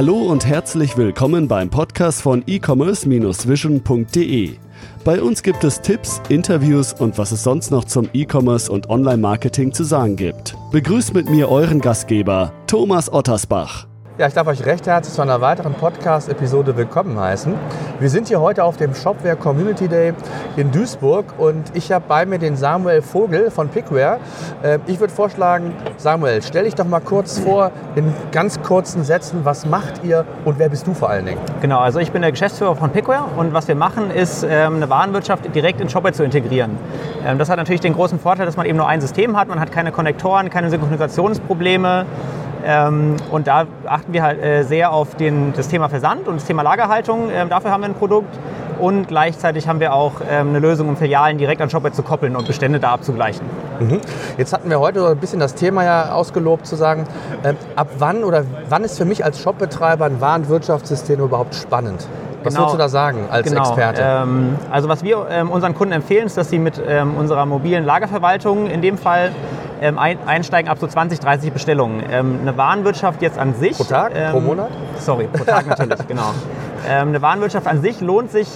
Hallo und herzlich willkommen beim Podcast von e-commerce-vision.de. Bei uns gibt es Tipps, Interviews und was es sonst noch zum E-Commerce und Online-Marketing zu sagen gibt. Begrüßt mit mir euren Gastgeber, Thomas Ottersbach. Ja, ich darf euch recht herzlich zu einer weiteren Podcast-Episode willkommen heißen. Wir sind hier heute auf dem Shopware Community Day in Duisburg und ich habe bei mir den Samuel Vogel von Pickware. Ähm, ich würde vorschlagen, Samuel, stell dich doch mal kurz vor in ganz kurzen Sätzen, was macht ihr und wer bist du vor allen Dingen? Genau, also ich bin der Geschäftsführer von Pickware und was wir machen, ist ähm, eine Warenwirtschaft direkt in Shopware zu integrieren. Ähm, das hat natürlich den großen Vorteil, dass man eben nur ein System hat, man hat keine Konnektoren, keine Synchronisationsprobleme. Ähm, und da achten wir halt äh, sehr auf den, das Thema Versand und das Thema Lagerhaltung. Ähm, dafür haben wir ein Produkt. Und gleichzeitig haben wir auch ähm, eine Lösung, um Filialen direkt an Shopware zu koppeln und Bestände da abzugleichen. Mhm. Jetzt hatten wir heute so ein bisschen das Thema ja ausgelobt, zu sagen, äh, ab wann oder wann ist für mich als Shopbetreiber ein Warenwirtschaftssystem überhaupt spannend? Was genau. würdest du da sagen als genau. Experte? Ähm, also was wir ähm, unseren Kunden empfehlen, ist, dass sie mit ähm, unserer mobilen Lagerverwaltung in dem Fall ähm, einsteigen ab so 20, 30 Bestellungen. Ähm, eine Warenwirtschaft jetzt an sich. Pro Tag? pro ähm, Monat? Sorry, pro Tag natürlich, genau. eine Warenwirtschaft an sich lohnt sich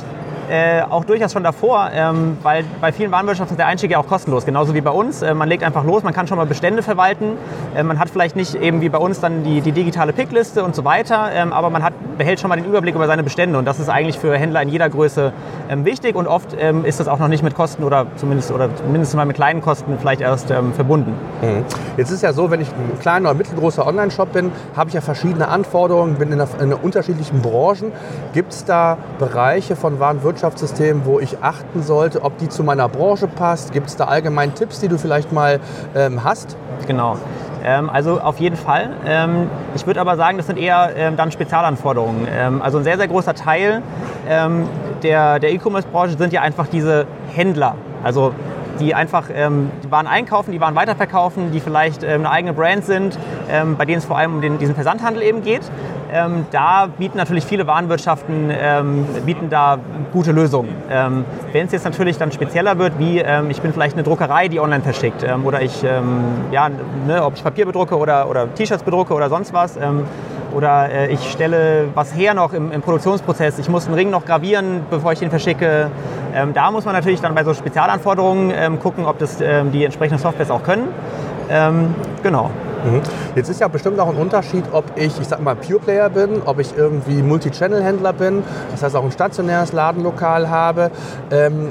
äh, auch durchaus schon davor, ähm, weil bei vielen Warenwirtschaften ist der Einstieg ja auch kostenlos, genauso wie bei uns. Äh, man legt einfach los, man kann schon mal Bestände verwalten, äh, man hat vielleicht nicht eben wie bei uns dann die, die digitale Pickliste und so weiter, aber man hat, behält schon mal den Überblick über seine Bestände und das ist eigentlich für Händler in jeder Größe ähm, wichtig und oft ähm, ist das auch noch nicht mit Kosten oder zumindest oder mindestens mal mit kleinen Kosten vielleicht erst ähm, verbunden. Mhm. Jetzt ist ja so, wenn ich ein kleiner oder mittelgroßer Online-Shop bin, habe ich ja verschiedene Anforderungen, bin in, einer, in unterschiedlichen Branchen. Gibt es da Bereiche von Warenwirtschaft, Wirtschaftssystem, wo ich achten sollte, ob die zu meiner Branche passt? Gibt es da allgemein Tipps, die du vielleicht mal ähm, hast? Genau. Ähm, also auf jeden Fall. Ähm, ich würde aber sagen, das sind eher ähm, dann Spezialanforderungen. Ähm, also ein sehr, sehr großer Teil ähm, der, E-Commerce-Branche sind ja einfach diese Händler. Also die einfach ähm, die Waren einkaufen, die Waren weiterverkaufen, die vielleicht ähm, eine eigene Brand sind, ähm, bei denen es vor allem um den, diesen Versandhandel eben geht. Ähm, da bieten natürlich viele Warenwirtschaften ähm, bieten da gute Lösungen. Ähm, Wenn es jetzt natürlich dann spezieller wird, wie ich bin vielleicht eine Druckerei, die online verschickt, oder ich, ja, ne, ob ich Papier bedrucke oder, oder T-Shirts bedrucke oder sonst was, oder äh, ich stelle was her noch im, im, Produktionsprozess, ich muss einen Ring noch gravieren, bevor ich den verschicke. da muss man natürlich dann bei so Spezialanforderungen gucken, ob das die entsprechenden Softwares auch können. genau. Mhm. Jetzt ist ja bestimmt auch ein Unterschied, ob ich, ich sag mal, Pure Player bin, ob ich irgendwie Multi-Channel-Händler bin, das heißt auch ein stationäres Ladenlokal habe. Ähm,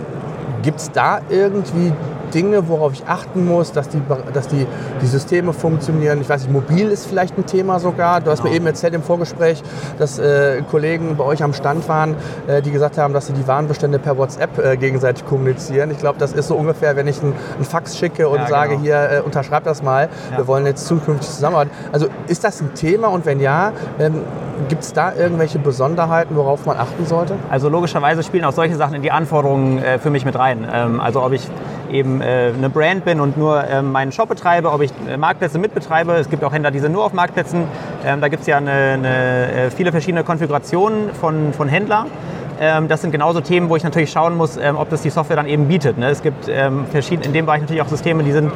Gibt es da irgendwie Dinge, worauf ich achten muss, dass die, dass die, die Systeme funktionieren. Ich weiß nicht, mobil ist vielleicht ein Thema sogar. Du hast mir eben erzählt im Vorgespräch, dass äh, Kollegen bei euch am Stand waren, äh, die gesagt haben, dass sie die Warenbestände per WhatsApp äh, gegenseitig kommunizieren. Ich glaube, das ist so ungefähr, wenn ich einen Fax schicke und ja, sage, genau. hier, äh, unterschreib das mal, ja. wir wollen jetzt zukünftig zusammenarbeiten. Also ist das ein Thema und wenn ja, ähm, gibt es da irgendwelche Besonderheiten, worauf man achten sollte? Also logischerweise spielen auch solche Sachen in die Anforderungen äh, für mich mit rein. Ähm, also ob ich eben äh, eine Brand bin und nur äh, meinen Shop betreibe, ob ich äh, Marktplätze mitbetreibe. Es gibt auch Händler, die sind nur auf Marktplätzen. Ähm, da gibt es ja eine, eine, äh, viele verschiedene Konfigurationen von, von Händlern. Ähm, das sind genauso Themen, wo ich natürlich schauen muss, ähm, ob das die Software dann eben bietet. Ne? Es gibt ähm, verschiedene, in dem Bereich natürlich auch Systeme, die sind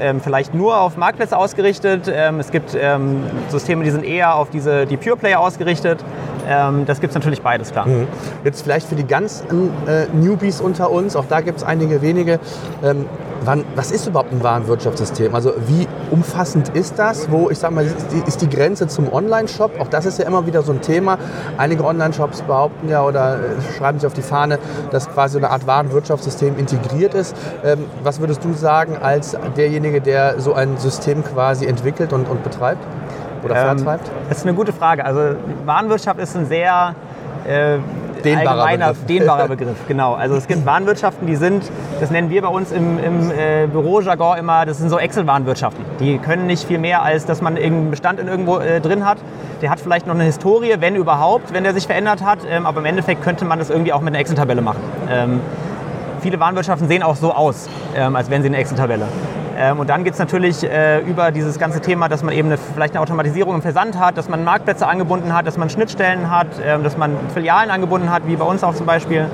ähm, vielleicht nur auf Marktplätze ausgerichtet. Ähm, es gibt ähm, Systeme, die sind eher auf diese, die Pure Player ausgerichtet. Ähm, das gibt es natürlich beides, klar. Mhm. Jetzt vielleicht für die ganzen äh, Newbies unter uns, auch da gibt es einige wenige. Ähm, wann, was ist überhaupt ein Warenwirtschaftssystem? Also wie umfassend ist das? Wo, ich sage mal, ist die, ist die Grenze zum Online-Shop? Auch das ist ja immer wieder so ein Thema. Einige Online-Shops behaupten ja oder äh, schreiben sich auf die Fahne, dass quasi eine Art Warenwirtschaftssystem integriert ist. Ähm, was würdest du sagen als derjenige, der so ein System quasi entwickelt und, und betreibt? Oder ähm, vertreibt? Das ist eine gute Frage. Also Warenwirtschaft ist ein sehr äh, dehnbarer allgemeiner, Begriff. dehnbarer Begriff. Genau. Also es gibt Warenwirtschaften, die sind, das nennen wir bei uns im, im äh, Bürojargon immer, das sind so Excel-Warenwirtschaften. Die können nicht viel mehr, als dass man irgendeinen Bestand in irgendwo äh, drin hat. Der hat vielleicht noch eine Historie, wenn überhaupt, wenn der sich verändert hat. Ähm, aber im Endeffekt könnte man das irgendwie auch mit einer Excel-Tabelle machen. Ähm, viele Warenwirtschaften sehen auch so aus, ähm, als wären sie eine Excel-Tabelle. Ähm, und dann geht es natürlich äh, über dieses ganze Thema, dass man eben eine, vielleicht eine Automatisierung im Versand hat, dass man Marktplätze angebunden hat, dass man Schnittstellen hat, ähm, dass man Filialen angebunden hat, wie bei uns auch zum Beispiel.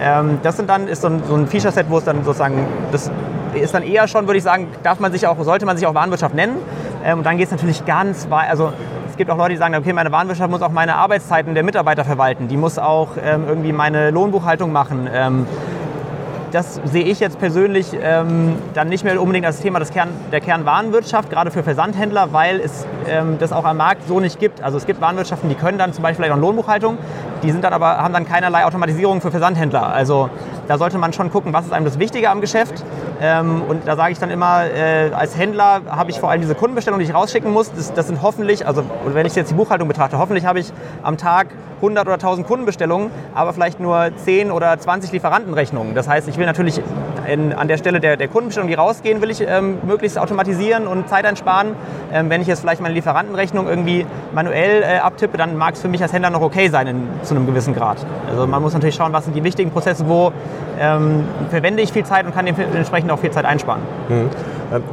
Ähm, das sind dann, ist so ein, so ein Feature-Set, wo es dann sozusagen, das ist dann eher schon, würde ich sagen, darf man sich auch, sollte man sich auch Warenwirtschaft nennen. Ähm, und dann geht es natürlich ganz weit, also es gibt auch Leute, die sagen, okay, meine Warenwirtschaft muss auch meine Arbeitszeiten der Mitarbeiter verwalten, die muss auch ähm, irgendwie meine Lohnbuchhaltung machen. Ähm, das sehe ich jetzt persönlich ähm, dann nicht mehr unbedingt als Thema des Kern, der Kernwarenwirtschaft, gerade für Versandhändler, weil es ähm, das auch am Markt so nicht gibt. Also es gibt Warenwirtschaften, die können dann zum Beispiel vielleicht auch Lohnbuchhaltung, die sind dann aber, haben dann keinerlei Automatisierung für Versandhändler. Also da sollte man schon gucken, was ist einem das Wichtige am Geschäft. Ähm, und da sage ich dann immer, äh, als Händler habe ich vor allem diese Kundenbestellung, die ich rausschicken muss. Das, das sind hoffentlich, also wenn ich jetzt die Buchhaltung betrachte, hoffentlich habe ich am Tag 100 oder 1000 Kundenbestellungen, aber vielleicht nur 10 oder 20 Lieferantenrechnungen. Das heißt, ich will natürlich in, an der Stelle der, der Kundenbestellung, die rausgehen, will ich ähm, möglichst automatisieren und Zeit einsparen. Ähm, wenn ich jetzt vielleicht meine Lieferantenrechnung irgendwie manuell äh, abtippe, dann mag es für mich als Händler noch okay sein in, zu einem gewissen Grad. Also man muss natürlich schauen, was sind die wichtigen Prozesse, wo ähm, verwende ich viel Zeit und kann dementsprechend auch viel Zeit einsparen. Mhm.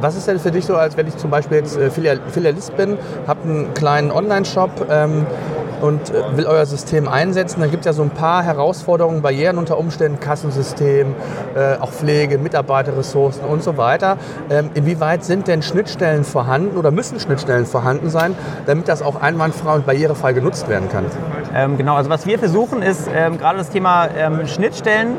Was ist denn für dich so, als wenn ich zum Beispiel jetzt äh, Filialist bin, habe einen kleinen Online-Shop, ähm, und äh, will euer System einsetzen, dann gibt es ja so ein paar Herausforderungen, Barrieren unter Umständen, Kassensystem, äh, auch Pflege, Mitarbeiterressourcen und so weiter. Ähm, inwieweit sind denn Schnittstellen vorhanden oder müssen Schnittstellen vorhanden sein, damit das auch einwandfrei und barrierefrei genutzt werden kann? Ähm, genau, also was wir versuchen ist ähm, gerade das Thema ähm, Schnittstellen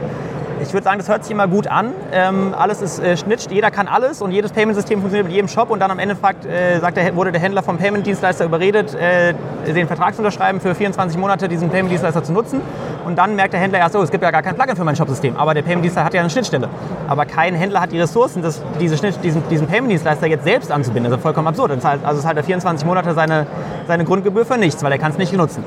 ich würde sagen, das hört sich immer gut an. Ähm, alles ist äh, Schnitt, jeder kann alles und jedes Payment-System funktioniert mit jedem Shop und dann am Ende äh, sagt der, wurde der Händler vom Payment-Dienstleister überredet, äh, den Vertrag zu unterschreiben, für 24 Monate diesen Payment-Dienstleister zu nutzen. Und dann merkt der Händler erst, oh, es gibt ja gar kein Plugin für mein Shop-System, aber der Payment-Dienstleister hat ja eine Schnittstelle. Aber kein Händler hat die Ressourcen, das, diese Schnitt, diesen, diesen Payment-Dienstleister jetzt selbst anzubinden. Das ist vollkommen absurd. Also es hat er 24 Monate seine, seine Grundgebühr für nichts, weil er kann es nicht nutzen.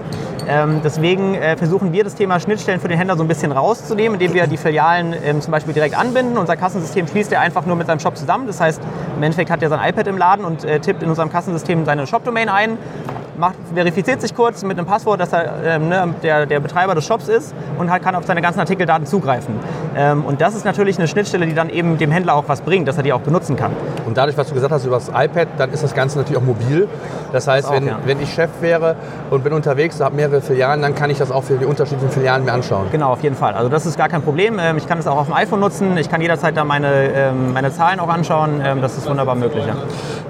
Ähm, deswegen äh, versuchen wir das Thema Schnittstellen für den Händler so ein bisschen rauszunehmen, indem wir die Filialen ähm, zum Beispiel direkt anbinden. Unser Kassensystem schließt er einfach nur mit seinem Shop zusammen. Das heißt, im Endeffekt hat er sein iPad im Laden und äh, tippt in unserem Kassensystem seine Shop-Domain ein macht, verifiziert sich kurz mit einem Passwort, dass er ähm, ne, der, der Betreiber des Shops ist und halt kann auf seine ganzen Artikeldaten zugreifen. Ähm, und das ist natürlich eine Schnittstelle, die dann eben dem Händler auch was bringt, dass er die auch benutzen kann. Und dadurch, was du gesagt hast über das iPad, dann ist das Ganze natürlich auch mobil. Das heißt, auch, wenn, ja. wenn ich Chef wäre und bin unterwegs, habe mehrere Filialen, dann kann ich das auch für die unterschiedlichen Filialen mir anschauen. Genau, auf jeden Fall. Also das ist gar kein Problem. Ähm, ich kann es auch auf dem iPhone nutzen. Ich kann jederzeit da meine, ähm, meine Zahlen auch anschauen. Ähm, das ist wunderbar möglich. Ja.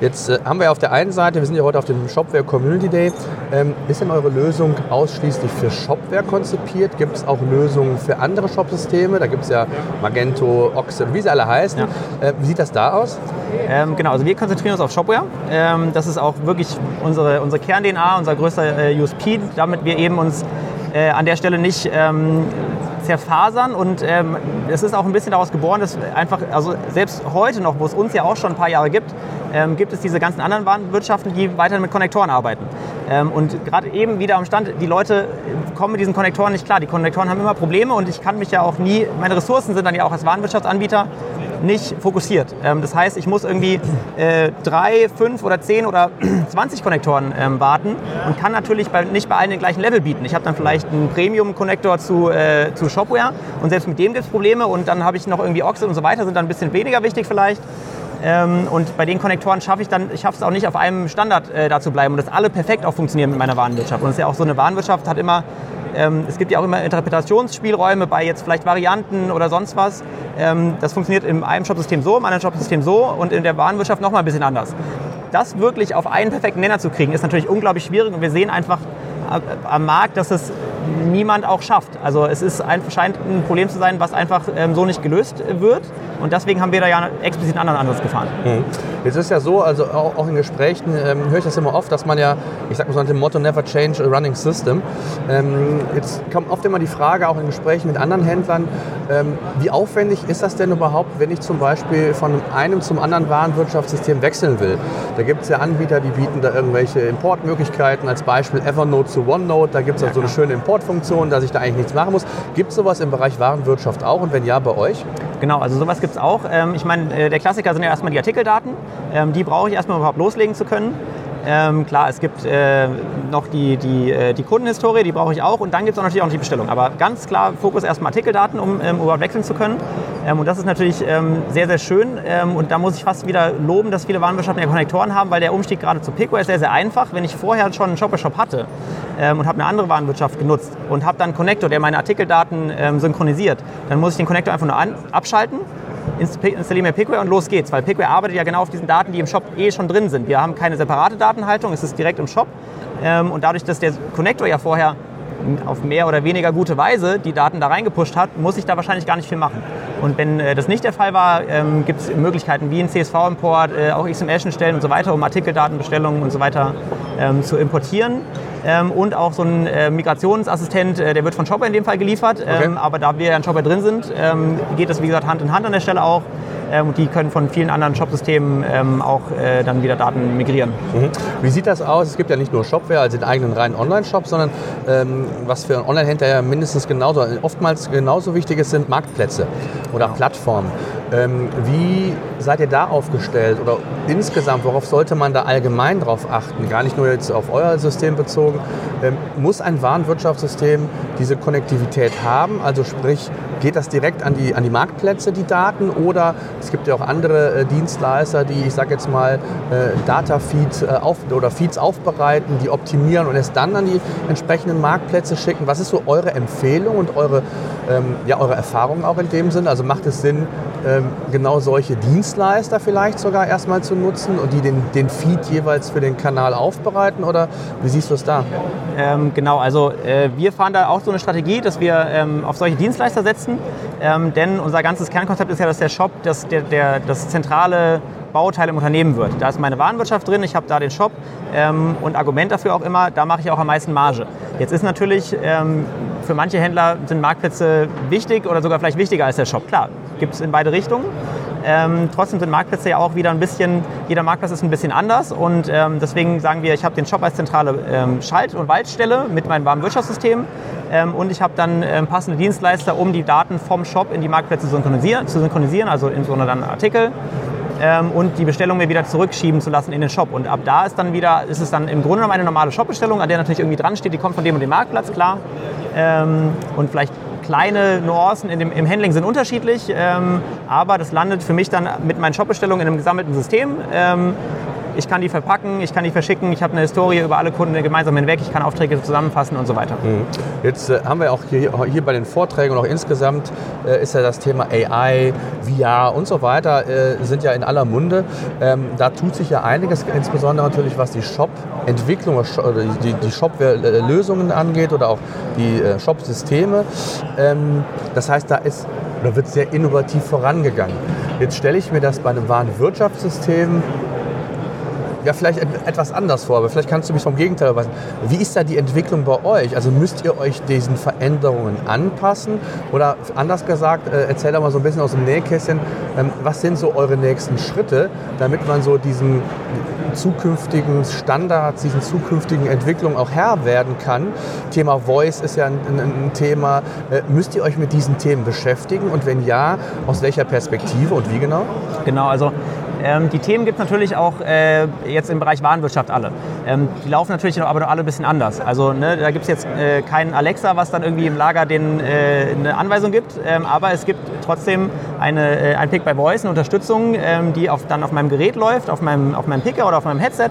Jetzt äh, haben wir auf der einen Seite, wir sind ja heute auf dem Shopware Community Day, ist denn eure Lösung ausschließlich für Shopware konzipiert? Gibt es auch Lösungen für andere Shopsysteme? Da gibt es ja Magento, Oxid, wie sie alle heißen. Ja. Äh, wie sieht das da aus? Ähm, genau, also wir konzentrieren uns auf Shopware. Ähm, das ist auch wirklich unsere, unsere Kern-DNA, unser größter äh, USP, damit wir eben uns äh, an der Stelle nicht ähm, zerfasern und ähm, es ist auch ein bisschen daraus geboren, dass einfach, also selbst heute noch, wo es uns ja auch schon ein paar Jahre gibt, ähm, gibt es diese ganzen anderen Warenwirtschaften, die weiterhin mit Konnektoren arbeiten. Ähm, und gerade eben wieder am Stand, die Leute kommen mit diesen Konnektoren nicht klar. Die Konnektoren haben immer Probleme und ich kann mich ja auch nie, meine Ressourcen sind dann ja auch als Warenwirtschaftsanbieter nicht fokussiert. Ähm, das heißt, ich muss irgendwie äh, drei, fünf oder zehn oder 20 Konnektoren ähm, warten und kann natürlich bei, nicht bei allen den gleichen Level bieten. Ich habe dann vielleicht einen Premium-Konnektor zu, äh, zu Shopware und selbst mit dem gibt es Probleme und dann habe ich noch irgendwie Oxid und so weiter, sind dann ein bisschen weniger wichtig vielleicht. Ähm, und bei den Konnektoren schaffe ich dann, ich schaffe es auch nicht auf einem Standard äh, da zu bleiben und dass alle perfekt auch funktionieren mit meiner Warenwirtschaft. Und es ist ja auch so eine Warenwirtschaft hat immer ähm, es gibt ja auch immer Interpretationsspielräume bei jetzt vielleicht Varianten oder sonst was. Ähm, das funktioniert in einem Shopsystem so, im anderen Shopsystem so und in der Warenwirtschaft nochmal ein bisschen anders. Das wirklich auf einen perfekten Nenner zu kriegen, ist natürlich unglaublich schwierig und wir sehen einfach am Markt, dass es niemand auch schafft. Also es ist ein, scheint ein Problem zu sein, was einfach ähm, so nicht gelöst wird. Und deswegen haben wir da ja explizit einen anderen Ansatz gefahren. Mhm. Jetzt ist ja so, also auch, auch in Gesprächen ähm, höre ich das immer oft, dass man ja, ich sag mal so nach dem Motto Never change a running system. Ähm, jetzt kommt oft immer die Frage, auch in Gesprächen mit anderen Händlern, ähm, wie aufwendig ist das denn überhaupt, wenn ich zum Beispiel von einem zum anderen Warenwirtschaftssystem wechseln will? Da gibt es ja Anbieter, die bieten da irgendwelche Importmöglichkeiten, als Beispiel Evernote zu OneNote. Da gibt es ja, so eine schöne Importfunktion, dass ich da eigentlich nichts machen muss. Gibt es sowas im Bereich Warenwirtschaft auch und wenn ja, bei euch? Genau, also sowas gibt es auch. Ähm, ich meine, äh, der Klassiker sind ja erstmal die Artikeldaten. Ähm, die brauche ich erstmal, überhaupt loslegen zu können. Ähm, klar, es gibt äh, noch die, die, äh, die Kundenhistorie, die brauche ich auch. Und dann gibt es natürlich auch noch die Bestellung. Aber ganz klar, Fokus erstmal Artikeldaten, um ähm, überhaupt wechseln zu können. Ähm, und das ist natürlich ähm, sehr, sehr schön. Ähm, und da muss ich fast wieder loben, dass viele Warenwirtschaften ja Konnektoren haben, weil der Umstieg gerade zu Pico ist sehr, sehr einfach. Wenn ich vorher schon einen Shopper-Shop hatte ähm, und habe eine andere Warenwirtschaft genutzt und habe dann einen Connector, der meine Artikeldaten synchronisiert, dann muss ich den Connector einfach nur an, abschalten installiere mir Pickware und los geht's. Weil Pickware arbeitet ja genau auf diesen Daten, die im Shop eh schon drin sind. Wir haben keine separate Datenhaltung, es ist direkt im Shop Ähm, und dadurch, dass der Connector ja vorher auf mehr oder weniger gute Weise die Daten da reingepusht hat, muss ich da wahrscheinlich gar nicht viel machen. Und wenn äh, das nicht der Fall war, ähm, gibt es Möglichkeiten wie ein CSV-Import, äh, auch XML-Stellen und so weiter, um Artikeldatenbestellungen und so weiter ähm, zu importieren. Ähm, und auch so ein äh, Migrationsassistent, der wird von Shopper in dem Fall geliefert. Okay. Aber da wir ja in Shopper drin sind, geht das wie gesagt Hand in Hand an der Stelle auch. Und die können von vielen anderen Shop-Systemen auch dann wieder Daten migrieren. Mhm. Wie sieht das aus? Es gibt ja nicht nur Shopware, also den eigenen reinen Online-Shop, sondern was für einen Online-Händler ja mindestens genauso, oftmals genauso wichtig ist, sind Marktplätze oder Plattformen. Ähm, wie seid ihr da aufgestellt oder insgesamt, worauf sollte man da allgemein drauf achten? Gar nicht nur jetzt auf euer System bezogen. Ähm, muss ein Warenwirtschaftssystem diese Konnektivität haben? Also sprich, geht das direkt an die, an die Marktplätze, die Daten? Oder es gibt ja auch andere äh, Dienstleister, die, ich sage jetzt mal, äh, Data-Feeds äh, auf, oder Feeds aufbereiten, die optimieren und es dann an die entsprechenden Marktplätze schicken. Was ist so eure Empfehlung und eure, ähm, ja, eure Erfahrung auch in dem Sinn? Also macht es Sinn, ähm, genau solche Dienstleister vielleicht sogar erstmal zu nutzen und die den, den Feed jeweils für den Kanal aufbereiten? Oder wie siehst du es da? Ähm, genau, also äh, wir fahren da auch so eine Strategie, dass wir ähm, auf solche Dienstleister setzen. Ähm, denn unser ganzes Kernkonzept ist ja, dass der Shop das, der, der, das zentrale Bauteil im Unternehmen wird. Da ist meine Warenwirtschaft drin, ich habe da den Shop ähm, und Argument dafür auch immer, da mache ich auch am meisten Marge. Jetzt ist natürlich, ähm, für manche Händler sind Marktplätze wichtig oder sogar vielleicht wichtiger als der Shop. Klar, gibt es in beide Richtungen. Ähm, trotzdem sind Marktplätze ja auch wieder ein bisschen, jeder Marktplatz ist ein bisschen anders und ähm, deswegen sagen wir, ich habe den Shop als zentrale ähm, Schalt- und Waltstelle mit meinem Warenwirtschaftssystem ähm, und ich habe dann ähm, passende Dienstleister, um die Daten vom Shop in die Marktplätze zu synchronisieren, zu synchronisieren also in so einer dann Artikel ähm, und die Bestellung mir wieder zurückschieben zu lassen in den Shop. Und ab da ist dann wieder, ist es dann im Grunde genommen eine normale Shopbestellung, an der natürlich irgendwie dran steht, die kommt von dem und dem Marktplatz, klar. Ähm, und vielleicht kleine Nuancen dem, im Handling sind unterschiedlich, ähm, aber das landet für mich dann mit meinen Shopbestellungen in einem gesammelten System. Ähm, ich kann die verpacken, ich kann die verschicken, ich habe eine Historie über alle Kunden gemeinsam hinweg, ich kann Aufträge zusammenfassen und so weiter. Jetzt äh, haben wir auch hier, hier bei den Vorträgen und auch insgesamt äh, ist ja das Thema AI, VR und so weiter, äh, sind ja in aller Munde. Ähm, da tut sich ja einiges, insbesondere natürlich was die Shop-Entwicklung die, die Shop-Lösungen angeht oder auch die äh, Shop-Systeme. Ähm, das heißt, da ist oder wird sehr innovativ vorangegangen. Jetzt stelle ich mir das bei einem Warenwirtschaftssystem ja, vielleicht et- etwas anders vor, aber vielleicht kannst du mich vom Gegenteil weisen. Wie ist da die Entwicklung bei euch? Also müsst ihr euch diesen Veränderungen anpassen? Oder anders gesagt, äh, erzähl doch mal so ein bisschen aus dem Nähkästchen, ähm, was sind so eure nächsten Schritte, damit man so diesen zukünftigen Standards, diesen zukünftigen Entwicklungen auch Herr werden kann? Thema Voice ist ja ein, ein, ein Thema. Äh, müsst ihr euch mit diesen Themen beschäftigen? Und wenn ja, aus welcher Perspektive und wie genau? Genau, also ähm, die Themen gibt es natürlich auch äh, jetzt im Bereich Warenwirtschaft alle. Ähm, die laufen natürlich aber noch alle ein bisschen anders. Also ne, da gibt es jetzt äh, keinen Alexa, was dann irgendwie im Lager den, äh, eine Anweisung gibt, ähm, aber es gibt trotzdem eine, äh, ein Pick by Voice, eine Unterstützung, ähm, die auf, dann auf meinem Gerät läuft, auf meinem, auf meinem Picker oder auf meinem Headset.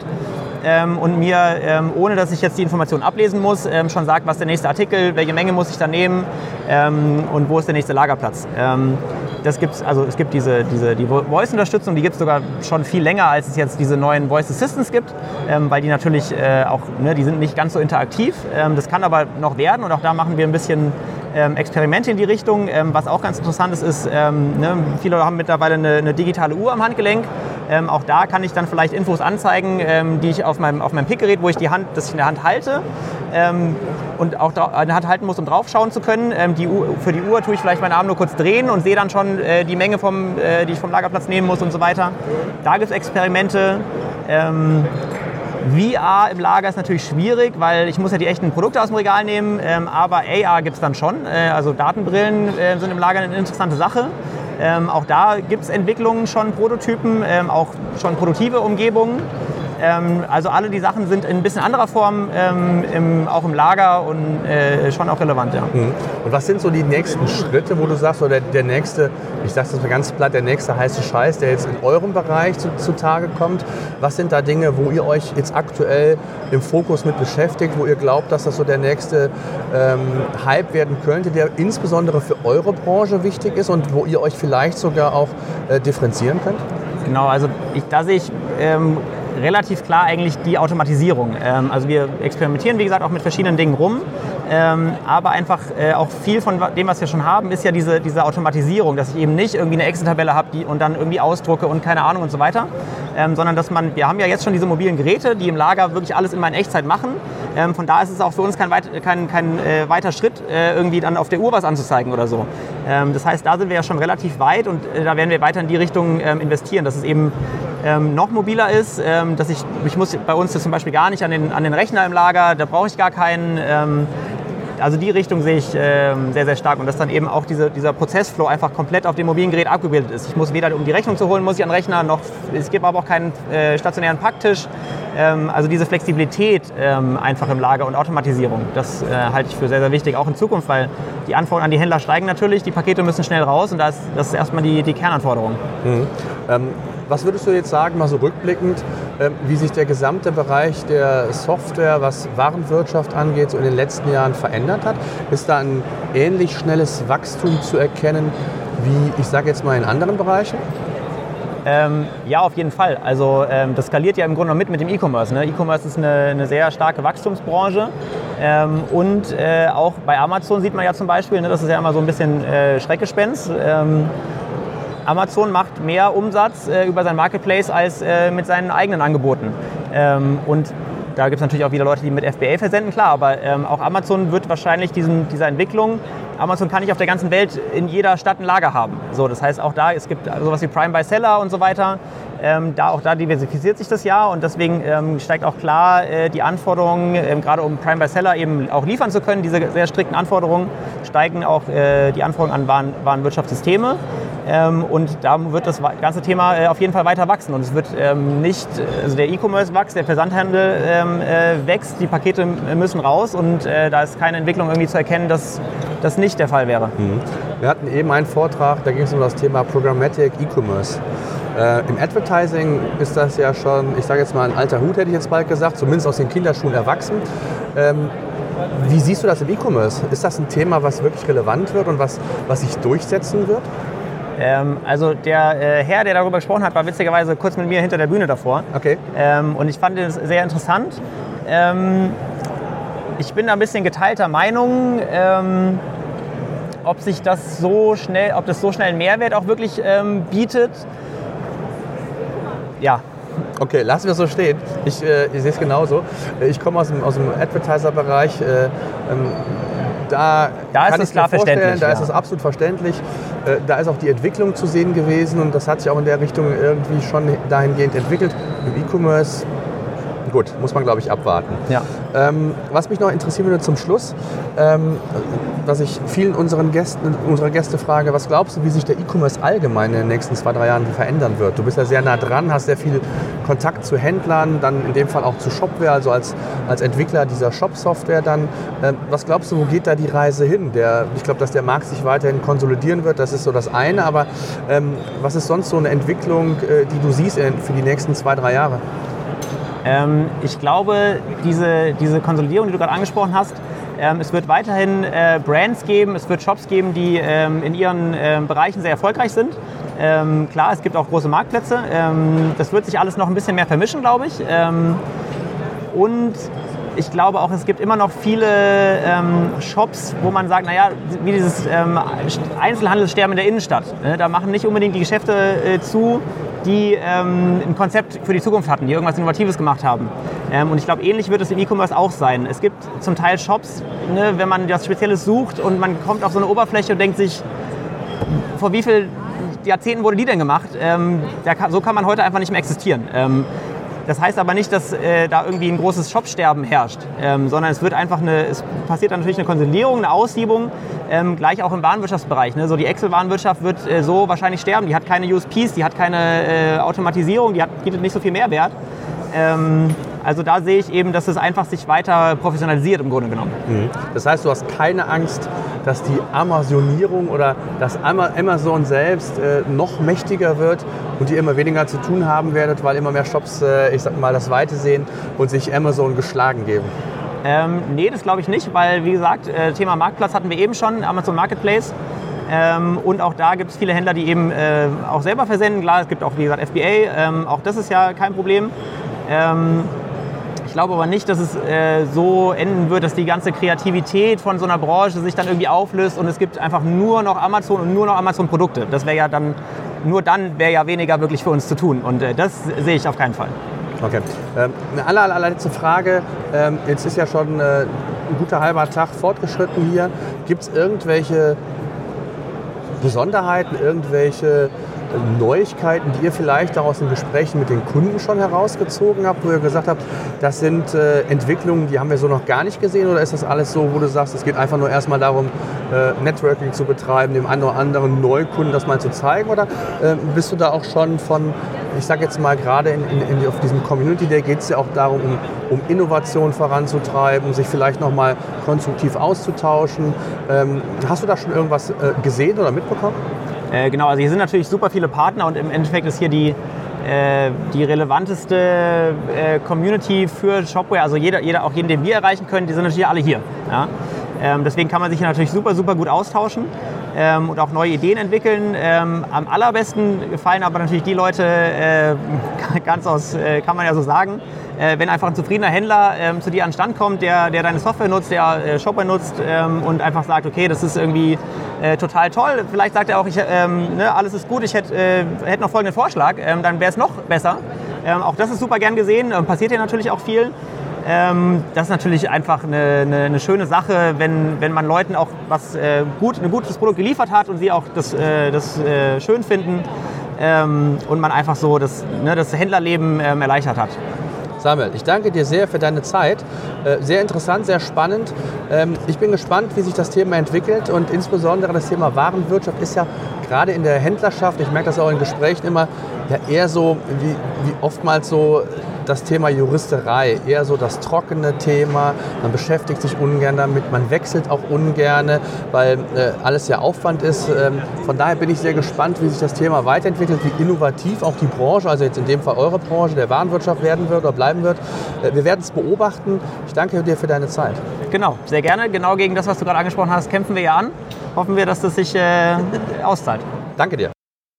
Ähm, und mir, ähm, ohne dass ich jetzt die Information ablesen muss, schon sagt, was der nächste Artikel, welche Menge muss ich da nehmen und wo ist der nächste Lagerplatz. Das gibt's, also es gibt diese, diese die Voice-Unterstützung, die gibt es sogar schon viel länger, als es jetzt diese neuen Voice Assistants gibt, ähm, weil die natürlich äh, auch, ne, die sind nicht ganz so interaktiv. Ähm, das kann aber noch werden und auch da machen wir ein bisschen ähm, Experimente in die Richtung. Ähm, was auch ganz interessant ist, ist, ähm, ne, viele haben mittlerweile eine, eine digitale Uhr am Handgelenk. Ähm, auch da kann ich dann vielleicht Infos anzeigen, die ich auf meinem, auf meinem Pickgerät, wo ich die Hand, das ich in der Hand halte ähm, und auch in der Hand halten muss, um draufschauen zu können. Ähm, die Uhr, für die Uhr tue ich vielleicht meinen Arm nur kurz drehen und sehe dann schon äh, die Menge, vom, äh, die ich vom Lagerplatz nehmen muss und so weiter. Da gibt es Experimente. Ähm, VR im Lager ist natürlich schwierig, weil ich muss ja die echten Produkte aus dem Regal nehmen, ähm, aber AR gibt es dann schon. Äh, also Datenbrillen äh, sind im Lager eine interessante Sache. Ähm, auch da gibt es Entwicklungen schon, Prototypen, ähm, auch schon produktive Umgebungen. Ähm, also alle die Sachen sind in ein bisschen anderer Form ähm, im, auch im Lager und äh, schon auch relevant. Ja. Mhm. Und was sind so die nächsten Schritte, wo du sagst, oder der, nächste, ich sage das mal ganz platt, der nächste heiße Scheiß, der jetzt in eurem Bereich zu, zutage kommt? Was sind da Dinge, wo ihr euch jetzt aktuell im Fokus mit beschäftigt, wo ihr glaubt, dass das so der nächste ähm, Hype werden könnte, der insbesondere für eure Branche wichtig ist und wo ihr euch vielleicht sogar auch äh, differenzieren könnt? Genau, also ich, da sehe ich ähm, relativ klar eigentlich die Automatisierung. Ähm, also wir experimentieren, wie gesagt, auch mit verschiedenen Dingen rum. Ähm, aber einfach äh, auch viel von dem, was wir schon haben, ist ja diese, diese Automatisierung, dass ich eben nicht irgendwie eine Excel-Tabelle habe und dann irgendwie ausdrucke und keine Ahnung und so weiter, ähm, sondern dass man, wir haben ja jetzt schon diese mobilen Geräte, die im Lager wirklich alles immer in Echtzeit machen. Ähm, von da ist es auch für uns kein, weit, kein, kein äh, weiter Schritt, äh, irgendwie dann auf der Uhr was anzuzeigen oder so. Ähm, das heißt, da sind wir ja schon relativ weit und äh, da werden wir weiter in die Richtung ähm, investieren, dass es eben ähm, noch mobiler ist, dass ich, ich muss bei uns zum Beispiel gar nicht an den, an den Rechner im Lager, da brauche ich gar keinen also die Richtung sehe ich ähm, sehr, sehr stark und dass dann eben auch diese, dieser Prozessflow einfach komplett auf dem mobilen Gerät abgebildet ist. Ich muss weder, um die Rechnung zu holen, muss ich an den Rechner, noch, es gibt aber auch keinen äh, stationären Packtisch. Ähm, also diese Flexibilität ähm, einfach im Lager und Automatisierung, das äh, halte ich für sehr, sehr wichtig, auch in Zukunft, weil die Anforderungen an die Händler steigen natürlich, die Pakete müssen schnell raus und das, das ist erstmal die, die Kernanforderung. Mhm. Ähm, was würdest du jetzt sagen, mal so rückblickend, ähm, wie sich der gesamte Bereich der Software, was Warenwirtschaft angeht, so in den letzten Jahren verändert hat? Ist da ein ähnlich schnelles Wachstum zu erkennen wie, ich sage jetzt mal, in anderen Bereichen? Ähm, ja, auf jeden Fall. Also ähm, das skaliert ja im Grunde noch mit mit dem E-Commerce. Ne? E-Commerce ist eine, eine, sehr starke Wachstumsbranche. Ähm, und äh, auch bei Amazon sieht man ja zum Beispiel, ne, das ist ja immer so ein bisschen äh, Schreckgespenst. Amazon macht mehr Umsatz äh, über sein Marketplace als äh, mit seinen eigenen Angeboten. Ähm, und da gibt es natürlich auch wieder Leute, die mit FBA versenden, klar, aber ähm, auch Amazon wird wahrscheinlich diesen, dieser Entwicklung, Amazon kann nicht auf der ganzen Welt in jeder Stadt ein Lager haben. So, das heißt auch da, es gibt sowas wie Prime by Seller und so weiter. Ähm, da, auch da diversifiziert sich das ja und deswegen ähm, steigt auch klar äh, die Anforderungen, ähm, gerade um Prime by Seller eben auch liefern zu können, diese sehr strikten Anforderungen, steigen auch äh, die Anforderungen an Waren, Warenwirtschaftssysteme. Ähm, und da wird das ganze Thema äh, auf jeden Fall weiter wachsen. Und es wird ähm, nicht, also der E-Commerce wächst, der Versandhandel ähm, äh, wächst, die Pakete müssen raus und äh, da ist keine Entwicklung irgendwie zu erkennen, dass das nicht der Fall wäre. Mhm. Wir hatten eben einen Vortrag, da ging es um das Thema Programmatic E-Commerce. Äh, Im Advertising ist das ja schon, ich sage jetzt mal ein alter Hut, hätte ich jetzt bald gesagt, zumindest aus den Kinderschuhen erwachsen. Wie siehst du das im E-Commerce? Ist das ein Thema, was wirklich relevant wird und was, was sich durchsetzen wird? Ähm, also der äh, Herr, der darüber gesprochen hat, war witzigerweise kurz mit mir hinter der Bühne davor. Okay. Ähm, und ich fand es sehr interessant. Ähm, ich bin da ein bisschen geteilter Meinung, ähm, ob sich das so schnell, ob das so schnell einen Mehrwert auch wirklich ähm, bietet. Ja, Okay, lassen wir es so stehen. Ich, äh, ich sehe es genauso. Ich komme aus dem, aus dem Advertiser-Bereich. Äh, ähm, da, da ist es klar verständlich. Da ja. ist es absolut verständlich. Äh, da ist auch die Entwicklung zu sehen gewesen und das hat sich auch in der Richtung irgendwie schon dahingehend entwickelt. Im E-Commerce gut, muss man glaube ich abwarten. Ja. Ähm, was mich noch interessieren würde zum Schluss, ähm, was ich vielen unseren Gästen, unserer Gäste frage, was glaubst du, wie sich der E-Commerce allgemein in den nächsten zwei, drei Jahren verändern wird? Du bist ja sehr nah dran, hast sehr viel Kontakt zu Händlern, dann in dem Fall auch zu Shopware, also als, als Entwickler dieser Shop-Software dann. Ähm, was glaubst du, wo geht da die Reise hin? Der, ich glaube, dass der Markt sich weiterhin konsolidieren wird, das ist so das eine, aber ähm, was ist sonst so eine Entwicklung, äh, die du siehst für die nächsten zwei, drei Jahre? Ähm, ich glaube, diese, diese Konsolidierung, die du gerade angesprochen hast, ähm, es wird weiterhin äh, Brands geben, es wird Shops geben, die ähm, in ihren ähm, Bereichen sehr erfolgreich sind. Ähm, klar, es gibt auch große Marktplätze. Ähm, das wird sich alles noch ein bisschen mehr vermischen, glaube ich. und ich glaube auch, es gibt immer noch viele ähm, Shops, wo man sagt, naja, wie dieses ähm, Einzelhandelssterben in der Innenstadt. Ne? Da machen nicht unbedingt die Geschäfte äh, zu, die ähm, ein Konzept für die Zukunft hatten, die irgendwas Innovatives gemacht haben. Ähm, und ich glaube, ähnlich wird es im E-Commerce auch sein. Es gibt zum Teil Shops, ne, wenn man das Spezielles sucht und man kommt auf so eine Oberfläche und denkt sich, vor wie vielen Jahrzehnten wurde die denn gemacht? Ähm, kann, so kann man heute einfach nicht mehr existieren. Das heißt aber nicht, dass äh, da irgendwie ein großes Shopsterben herrscht, ähm, sondern es wird einfach eine, es passiert dann natürlich eine Konsolidierung, eine Aussiebung, ähm, gleich auch im Warenwirtschaftsbereich. Ne? So die Excel-Warenwirtschaft wird äh, so wahrscheinlich sterben. Die hat keine USPs, die hat keine äh, Automatisierung, die hat, bietet nicht so viel Mehrwert. Ähm, also da sehe ich eben, dass es einfach sich weiter professionalisiert im Grunde genommen. Mhm. Das heißt, du hast keine Angst, dass die Amazonierung oder dass Amazon selbst äh, noch mächtiger wird und ihr immer weniger zu tun haben werdet, weil immer mehr Shops, äh, ich sag mal, das Weite sehen und sich Amazon geschlagen geben. Ähm, nee, das glaube ich nicht, weil wie gesagt, äh, Thema Marktplatz hatten wir eben schon, Amazon Marketplace. Ähm, und auch da gibt es viele Händler, die eben äh, auch selber versenden. Klar, es gibt auch, wie gesagt, FBA, ähm, auch das ist ja kein Problem. Ähm, ich glaube aber nicht, dass es äh, so enden wird, dass die ganze Kreativität von so einer Branche sich dann irgendwie auflöst und es gibt einfach nur noch Amazon und nur noch Amazon-Produkte. Das wäre ja dann, nur dann wäre ja weniger wirklich für uns zu tun und äh, das sehe ich auf keinen Fall. Okay. Ähm, eine aller, allerletzte Frage. Ähm, jetzt ist ja schon äh, ein guter halber Tag fortgeschritten hier. Gibt es irgendwelche Besonderheiten, irgendwelche Neuigkeiten, die ihr vielleicht auch aus den Gesprächen mit den Kunden schon herausgezogen habt, wo ihr gesagt habt, das sind äh, Entwicklungen, die haben wir so noch gar nicht gesehen oder ist das alles so, wo du sagst, es geht einfach nur erstmal darum, äh, Networking zu betreiben, dem einen oder anderen Neukunden das mal zu zeigen oder äh, bist du da auch schon von, ich sage jetzt mal gerade in, in, in, auf diesem Community Day geht es ja auch darum, um, um Innovation voranzutreiben, sich vielleicht nochmal konstruktiv auszutauschen. Ähm, hast du da schon irgendwas äh, gesehen oder mitbekommen? Äh, genau, also hier sind natürlich super viele Partner und im Endeffekt ist hier die, äh, die relevanteste äh, Community für Shopware, also jeder, jeder, auch jeden, den wir erreichen können, die sind natürlich alle hier. Ja? Ähm, deswegen kann man sich hier natürlich super, super gut austauschen ähm, und auch neue Ideen entwickeln. Ähm, am allerbesten gefallen aber natürlich die Leute, äh, ganz aus, äh, kann man ja so sagen, äh, wenn einfach ein zufriedener Händler ähm, zu dir an den Stand kommt, der, der deine Software nutzt, der äh, Shopware nutzt ähm, und einfach sagt, okay, das ist irgendwie äh, total toll. Vielleicht sagt er auch, ich, ähm, ne, alles ist gut, ich hätte äh, hätt noch folgenden Vorschlag, ähm, dann wäre es noch besser. Ähm, auch das ist super gern gesehen, passiert hier natürlich auch viel. Ähm, das ist natürlich einfach eine, eine, eine, schöne Sache, wenn, wenn man Leuten auch was äh, gut, ein gutes Produkt geliefert hat und sie auch das, äh, das äh, schön finden ähm, und man einfach so das, ne, das Händlerleben ähm, erleichtert hat. Samuel, ich danke dir sehr für deine Zeit. Äh, sehr interessant, sehr spannend. Ähm, ich bin gespannt, wie sich das Thema entwickelt und insbesondere das Thema Warenwirtschaft ist ja gerade in der Händlerschaft, ich merke das auch in Gesprächen immer, ja eher so wie, wie oftmals so das Thema Juristerei, eher so das trockene Thema. Man beschäftigt sich ungern damit, man wechselt auch ungern, weil äh, alles ja Aufwand ist. Ähm, von daher bin ich sehr gespannt, wie sich das Thema weiterentwickelt, wie innovativ auch die Branche, also jetzt in dem Fall eure Branche, der Warenwirtschaft werden wird oder bleiben wird. Äh, wir werden es beobachten. Ich danke dir für deine Zeit. Genau, sehr gerne. Genau gegen das, was du gerade angesprochen hast, kämpfen wir ja an. Hoffen wir, dass das sich äh, auszahlt. Danke dir.